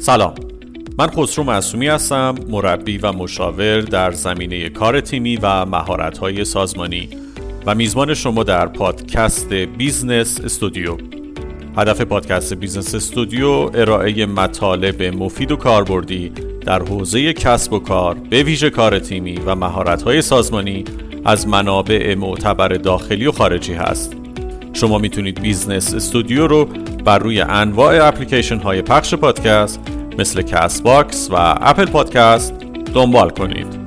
سلام. من خسرو معصومی هستم مربی و مشاور در زمینه کار تیمی و مهارت‌های سازمانی و میزبان شما در پادکست Business Studio. هدف پادکست Business Studio ارائه مطالب مفید و کاربردی در حوزه کسب و کار به ویژه کار تیمی و مهارت‌های سازمانی از منابع معتبر داخلی و خارجی هست. شما می‌تونید Business Studio رو بر روی انواع اپلیکیشن های پخش پادکست مثل CastBox و Apple Podcast دنبال کنید.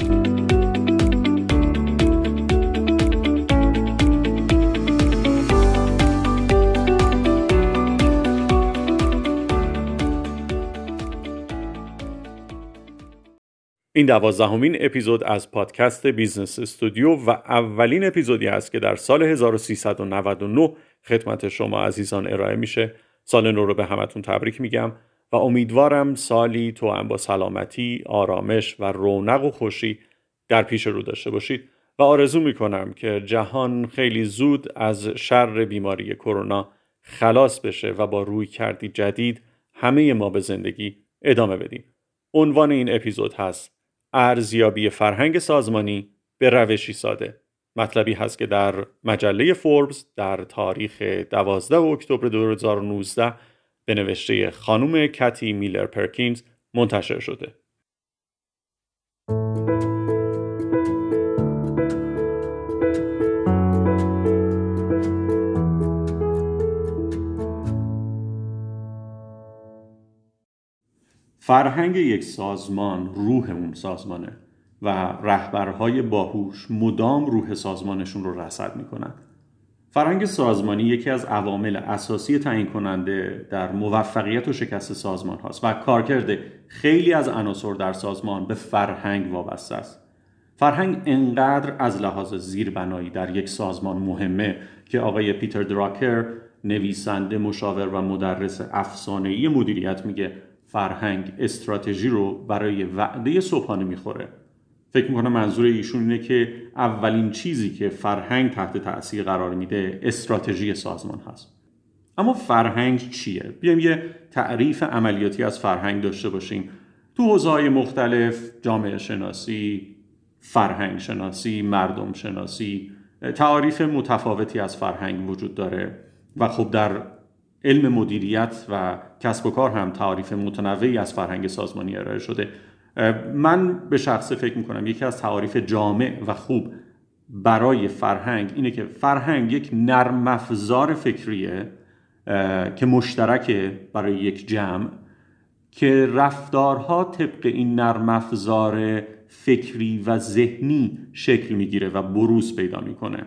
این دوازدهمین اپیزود از پادکست Business Studio و اولین اپیزودی است که در سال 1399 خدمت شما عزیزان ارائه میشه سال نو رو به همتون تبریک میگم و امیدوارم سالی تو هم با سلامتی، آرامش و رونق و خوشی در پیش رو داشته باشید و آرزو می‌کنم که جهان خیلی زود از شر بیماری کرونا خلاص بشه و با روی کردی جدید همه ما به زندگی ادامه بدیم. عنوان این اپیزود هست ارزیابی فرهنگ سازمانی به روشی ساده مطلبی هست که در مجله فوربس در تاریخ 12 اکتبر 2019 به نوشته خانم کتی میلر پرکینز منتشر شده. فرهنگ یک سازمان روح اون سازمانه و رهبرهای باهوش مدام روح سازمانشون رو رصد می‌کنن. فرهنگ سازمانی یکی از عوامل اساسی تعیین کننده در موفقیت و شکست سازمان هاست و کارکرد خیلی از عناصر در سازمان به فرهنگ وابسته است. فرهنگ انقدر از لحاظ زیربنایی در یک سازمان مهمه که آقای پیتر دراکر نویسنده مشاور و مدرس افسانه‌ای مدیریت میگه فرهنگ استراتژی رو برای وعده صبحانه می‌خوره. فکر می‌کنم منظور ایشون اینه که اولین چیزی که فرهنگ تحت تاثیر قرار میده استراتژی سازمان هست. اما فرهنگ چیه؟ بیایم یه تعریف عملیاتی از فرهنگ داشته باشیم. تو حوزه‌های مختلف جامعه شناسی فرهنگ شناسی مردم شناسی تعاریف متفاوتی از فرهنگ وجود داره. و خب در علم مدیریت و کسب و کار هم تعاریف متنوعی از فرهنگ سازمانی ارائه شده. من به شخص فکر می‌کنم یکی از تعاریف جامع و خوب برای فرهنگ اینه که فرهنگ یک نرم افزار فکریه که مشترکه برای یک جمع که رفتارها طبق این نرم افزار فکری و ذهنی شکل می‌گیره و بروز پیدا می‌کنه.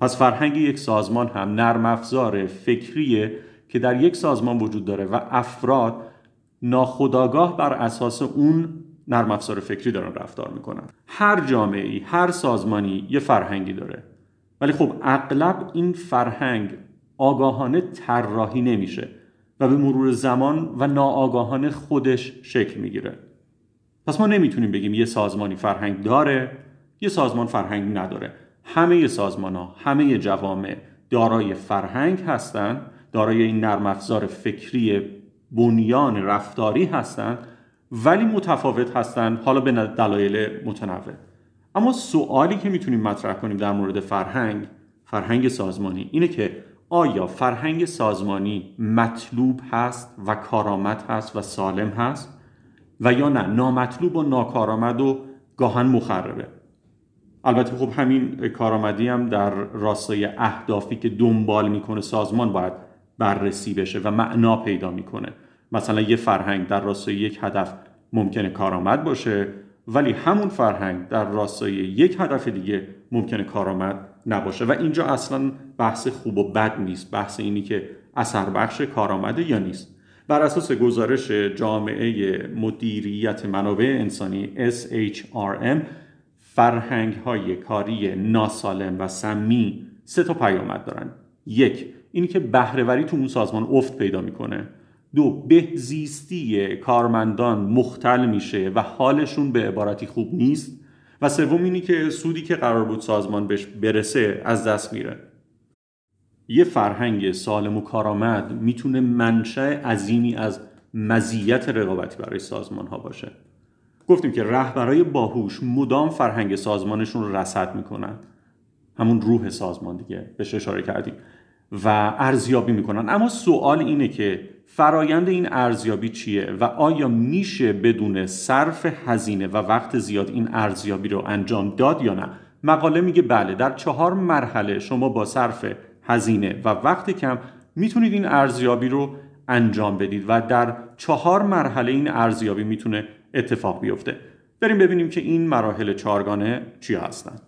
پس فرهنگ یک سازمان هم نرم افزار فکریه که در یک سازمان وجود داره و افراد ناخداگاه بر اساس اون نرم افزار فکری دارن رفتار می‌کنن. هر جامعه ای هر سازمانی یه فرهنگی داره. ولی خب اغلب این فرهنگ آگاهانه طراحی نمیشه و به مرور زمان و ناآگاهانه خودش شکل می‌گیره. پس ما نمی‌تونیم بگیم یه سازمانی فرهنگ داره یه سازمان فرهنگ نداره. همه سازمان ها همه جوامع دارای فرهنگ هستند دارای این نرم افزار فکری بنیان رفتاری هستند ولی متفاوت هستند حالا به دلایل متنوع. اما سوالی که می‌تونیم مطرح کنیم در مورد فرهنگ فرهنگ سازمانی اینه که آیا فرهنگ سازمانی مطلوب هست و کارآمد هست و سالم هست؟ و یا نه نامطلوب و ناکارآمد و گاهن مخربه؟ البته خب همین کارآمدی هم در راستای اهدافی که دنبال می‌کنه سازمان باید بررسی بشه و معنا پیدا می‌کنه. مثلا یه فرهنگ در راستای یک هدف ممکنه کارآمد باشه ولی همون فرهنگ در راستای یک هدف دیگه ممکنه کارآمد نباشه. و اینجا اصلا بحث خوب و بد نیست. بحث اینی که اثر بخش کارآمده یا نیست. بر اساس گزارش جامعه مدیریت منابع انسانی SHRM فرهنگ های کاری ناسالم و سمی سه تا پیامد دارن. یک اینی که بهرهوری تو اون سازمان افت پیدا می‌کنه. دو بهزیستی کارمندان مختل میشه و حالشون به عبارتی خوب نیست. و سوم اینی که سودی که قرار بود سازمان بهش برسه از دست میره. یه فرهنگ سالم و کارآمد می‌تونه منشأ عظیمی از مزیت رقابتی برای سازمان ها باشه. گفتیم که رهبرای باهوش مدام فرهنگ سازمانشون رو رصد می‌کنن. همون روح سازمان دیگه بهش اشاره کردیم. و ارزیابی می‌کنن. اما سوال اینه که فرایند این ارزیابی چیه و آیا میشه بدون صرف هزینه و وقت زیاد این ارزیابی رو انجام داد یا نه؟ مقاله میگه بله در چهار مرحله شما با صرف هزینه و وقت کم می‌تونید این ارزیابی رو انجام بدید و در چهار مرحله این ارزیابی می‌تونه اتفاق بیفته. بریم ببینیم که این مراحل چهارگانه چی هستند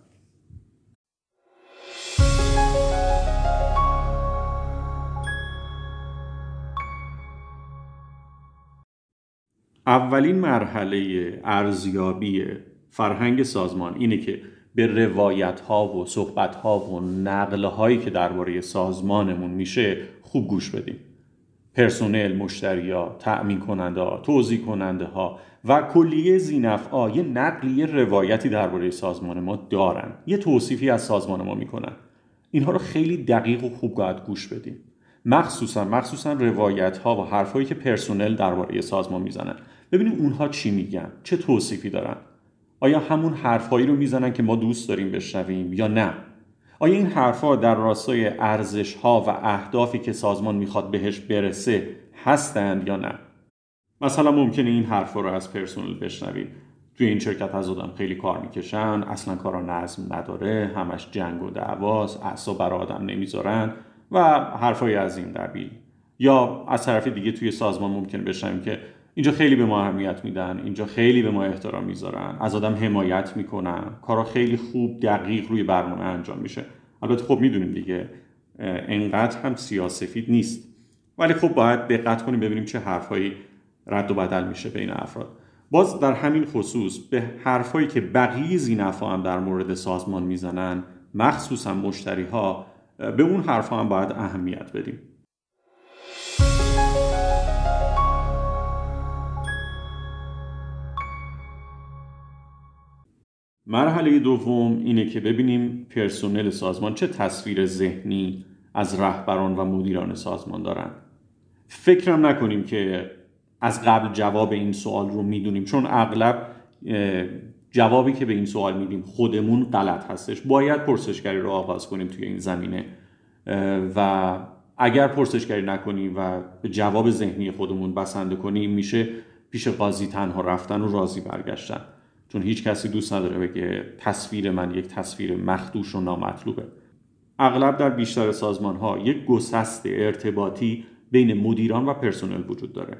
اولین مرحله ارزیابی فرهنگ سازمان اینه که به روایت ها و صحبت ها و نقل هایی که درباره سازمانمون میشه خوب گوش بدیم. پرسنل، مشتریا، تأمین کننده ها، توضیح کننده ها و کلیه ها یه نقلی یه روایتی درباره سازمان ما دارن. یه توصیفی از سازمان ما می‌کنن. اینها رو خیلی دقیق و خوب گوش بدیم. مخصوصا مخصوصا روایت ها و حرفهایی که پرسنل درباره سازمان می‌زنن. ببینیم اونها چی میگن؟ چه توصیفی دارن؟ آیا همون حرفهایی رو می‌زنن که ما دوست داریم بشنویم یا نه؟ آیا این حرفها در راستای ارزش ها و اهدافی که سازمان می‌خواد بهش برسه هستند یا نه؟ مثلا ممکنه این حرفها رو از پرسنل بشنویم. توی این شرکت از آدم خیلی کار می‌کشن اصلا کارا نظم نداره همش جنگ و دعواست اعصاب برای آدم نمی‌ذارن. و حرفای از این قبیل یا از طرف دیگه توی سازمان ممکن بشنویم که اینجا خیلی به ما اهمیت میدن اینجا خیلی به ما احترام می‌ذارن از آدم حمایت می‌کنن کارا خیلی خوب دقیق روی برنامه انجام میشه. البته خب می‌دونیم دیگه انقدر هم سیاسفید نیست. ولی خب باید دقت کنیم ببینیم چه حرفهایی رد و بدل میشه بین افراد. باز در همین خصوص به حرفهایی که بقیه زینفا هم در مورد سازمان می‌زنن مخصوصا مشتری ها به اون حرفها هم باید اهمیت بدیم. مرحله دوم اینه که ببینیم پرسنل سازمان چه تصویر ذهنی از رهبران و مدیران سازمان دارن. فکرم نکنیم که از قبل جواب این سوال رو می‌دونیم چون اغلب جوابی که به این سوال میدیم خودمون غلط هستش. باید پرسشگری رو آغاز کنیم توی این زمینه. و اگر پرسشگری نکنیم و جواب ذهنی خودمون بسنده کنیم میشه پیش قاضی تنها رفتن و راضی برگشتن. چون هیچ کسی دوست نداره بگه تصویر من یک تصویر مخدوش و نامطلوبه. اغلب در بیشتر سازمان ها یک گسست ارتباطی بین مدیران و پرسنل وجود داره.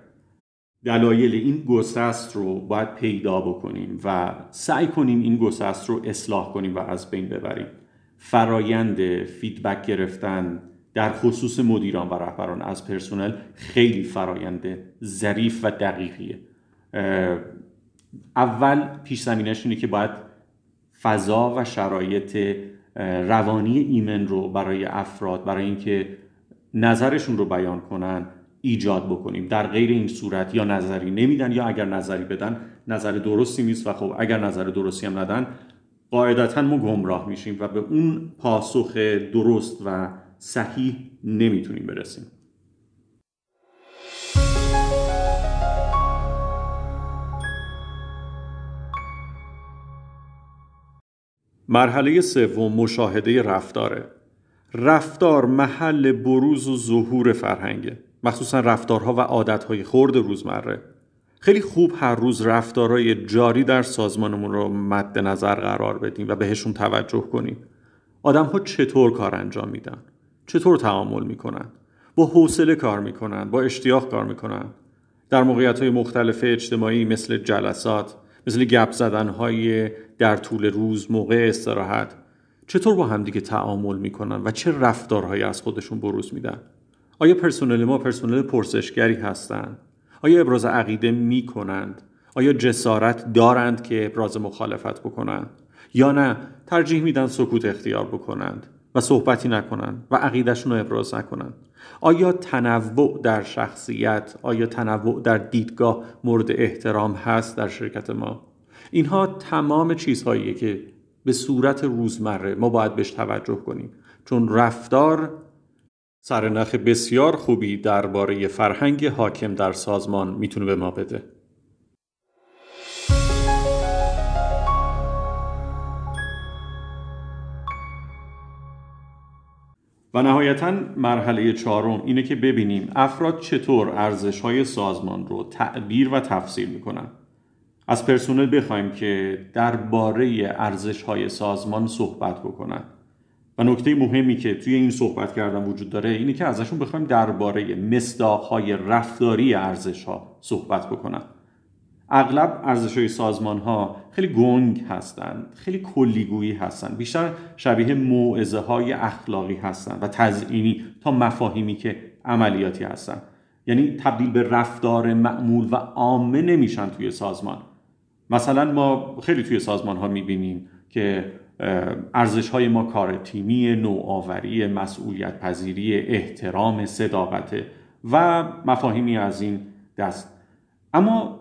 دلایل این گسست رو باید پیدا بکنیم و سعی کنیم این گسست رو اصلاح کنیم و از بین ببریم. فرایند فیدبک گرفتن در خصوص مدیران و رهبران از پرسنل خیلی فرایند ظریف و دقیقیه. اول پیش زمینش اینه که باید فضا و شرایط روانی ایمن رو برای افراد برای اینکه نظرشون رو بیان کنن ایجاد بکنیم. در غیر این صورت یا نظری نمیدن یا اگر نظری بدن نظر درستی نیست و خب اگر نظر درستی هم ندن قاعدتا ما گمراه میشیم و به اون پاسخ درست و صحیح نمی‌تونیم برسیم. مرحله سوم مشاهده رفتاره. رفتار محل بروز و ظهور فرهنگه. مخصوصا رفتارها و عادتهای خورد روزمره. خیلی خوب هر روز رفتارهای جاری در سازمانمون رو مد نظر قرار بدیم و بهشون توجه کنیم. آدم ها چطور کار انجام میدن؟ چطور تعامل می‌کنن؟ با حوصله کار می‌کنن؟ با اشتیاق کار می‌کنن؟ در موقعیت های مختلف اجتماعی مثل جلسات مثل گپ زدن های در طول روز موقع استراحت چطور با همدیگه تعامل می‌کنن و چه رفتارهایی از خودشون بروز میدن؟ آیا پرسنل ما پرسنل پرسشگری هستند؟ آیا ابراز عقیده می‌کنند؟ آیا جسارت دارند که ابراز مخالفت بکنند؟ یا نه ترجیح میدن سکوت اختیار بکنند و صحبتی نکنند و عقیدشون رو ابراز نکنند؟ آیا تنوع در شخصیت آیا تنوع در دیدگاه مورد احترام هست در شرکت ما؟ اینها تمام چیزهاییه که به صورت روزمره ما باید بهش توجه کنیم. چون رفتار سرنخ بسیار خوبی درباره فرهنگ حاکم در سازمان می‌تونه به ما بده. و نهایتا مرحله چهارم اینه که ببینیم افراد چطور ارزش های سازمان رو تعبیر و تفسیر می‌کنن. از پرسنل بخوایم که درباره ارزش های سازمان صحبت بکنن. و نکته مهمی که توی این صحبت کردن وجود داره اینه که ازشون بخوایم درباره های رفتاری ارزش ها صحبت بکنن اغلب ارزش های سازمان ها خیلی گنگ هستند خیلی کلیگویی هستند بیشتر شبیه موعظه های اخلاقی هستند و تزئینی تا مفاهیمی که عملیاتی هستند. یعنی تبدیل به رفتار معمول و عامه نمیشن توی سازمان. مثلا ما خیلی توی سازمان ها می‌بینیم که ارزش های ما کار تیمی، نوآوری، مسئولیت پذیری، احترام، صداقت و مفاهیمی از این دست. اما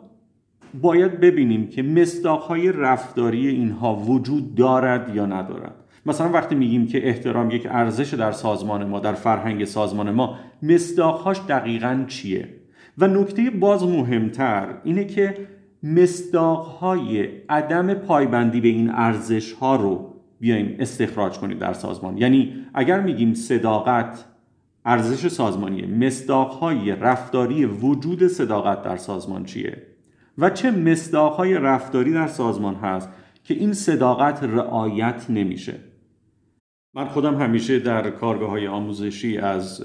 باید ببینیم که مصداقهای رفتاری اینها وجود دارد یا ندارد. مثلا وقتی میگیم که احترام یک ارزش در سازمان ما در فرهنگ سازمان ما مصداقهاش دقیقا چیه؟ و نکته باز مهمتر اینه که مصداقهای عدم پایبندی به این ارزش ها رو بیایم استخراج کنیم در سازمان. یعنی اگر میگیم صداقت ارزش سازمانی مصداقهای رفتاری وجود صداقت در سازمان چیه؟ و چه مصداقهای رفتاری در سازمان هست که این صداقت رعایت نمیشه؟ من خودم همیشه در کارگاه های آموزشی از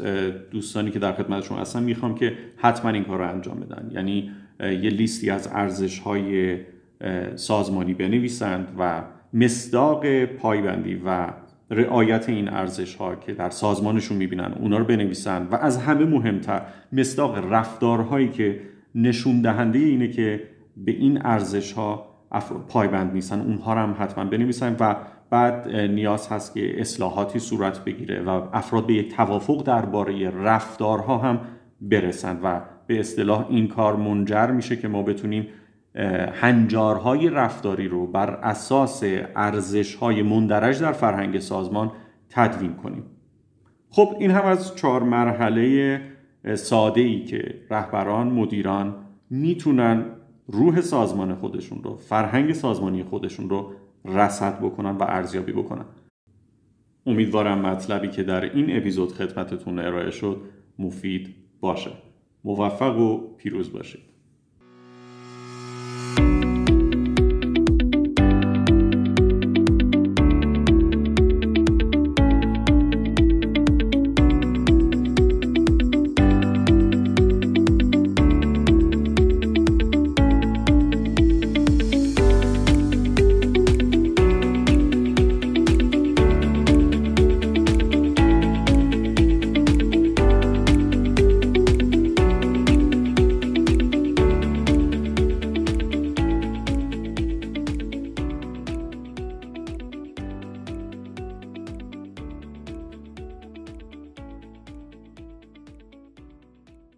دوستانی که در خدمتشون هستم می‌خوام که حتما این کار رو انجام بدن. یعنی یه لیستی از ارزش های سازمانی بنویسند و مصداق پایبندی و رعایت این ارزش ها که در سازمانشون می‌بینن اونا رو بنویسن و از همه مهمتر مصداق رفتارهایی که نشون دهنده اینه که به این ارزش ها پایبند نیستن. اونها رو هم حتما بنویسن و بعد نیاز هست که اصلاحاتی صورت بگیره و افراد به یک توافق درباره رفتارها هم برسن و به اصطلاح این کار منجر میشه که ما بتونیم هنجارهای رفتاری رو بر اساس ارزشهای مندرج در فرهنگ سازمان تدوین کنیم. خب این هم از چهار مرحله ساده ای که رهبران مدیران می‌تونن روح سازمان خودشون رو فرهنگ سازمانی خودشون رو رصد بکنن و ارزیابی بکنن. امیدوارم مطلبی که در این اپیزود خدمتتون ارائه شد مفید باشه. موفق و پیروز باشید.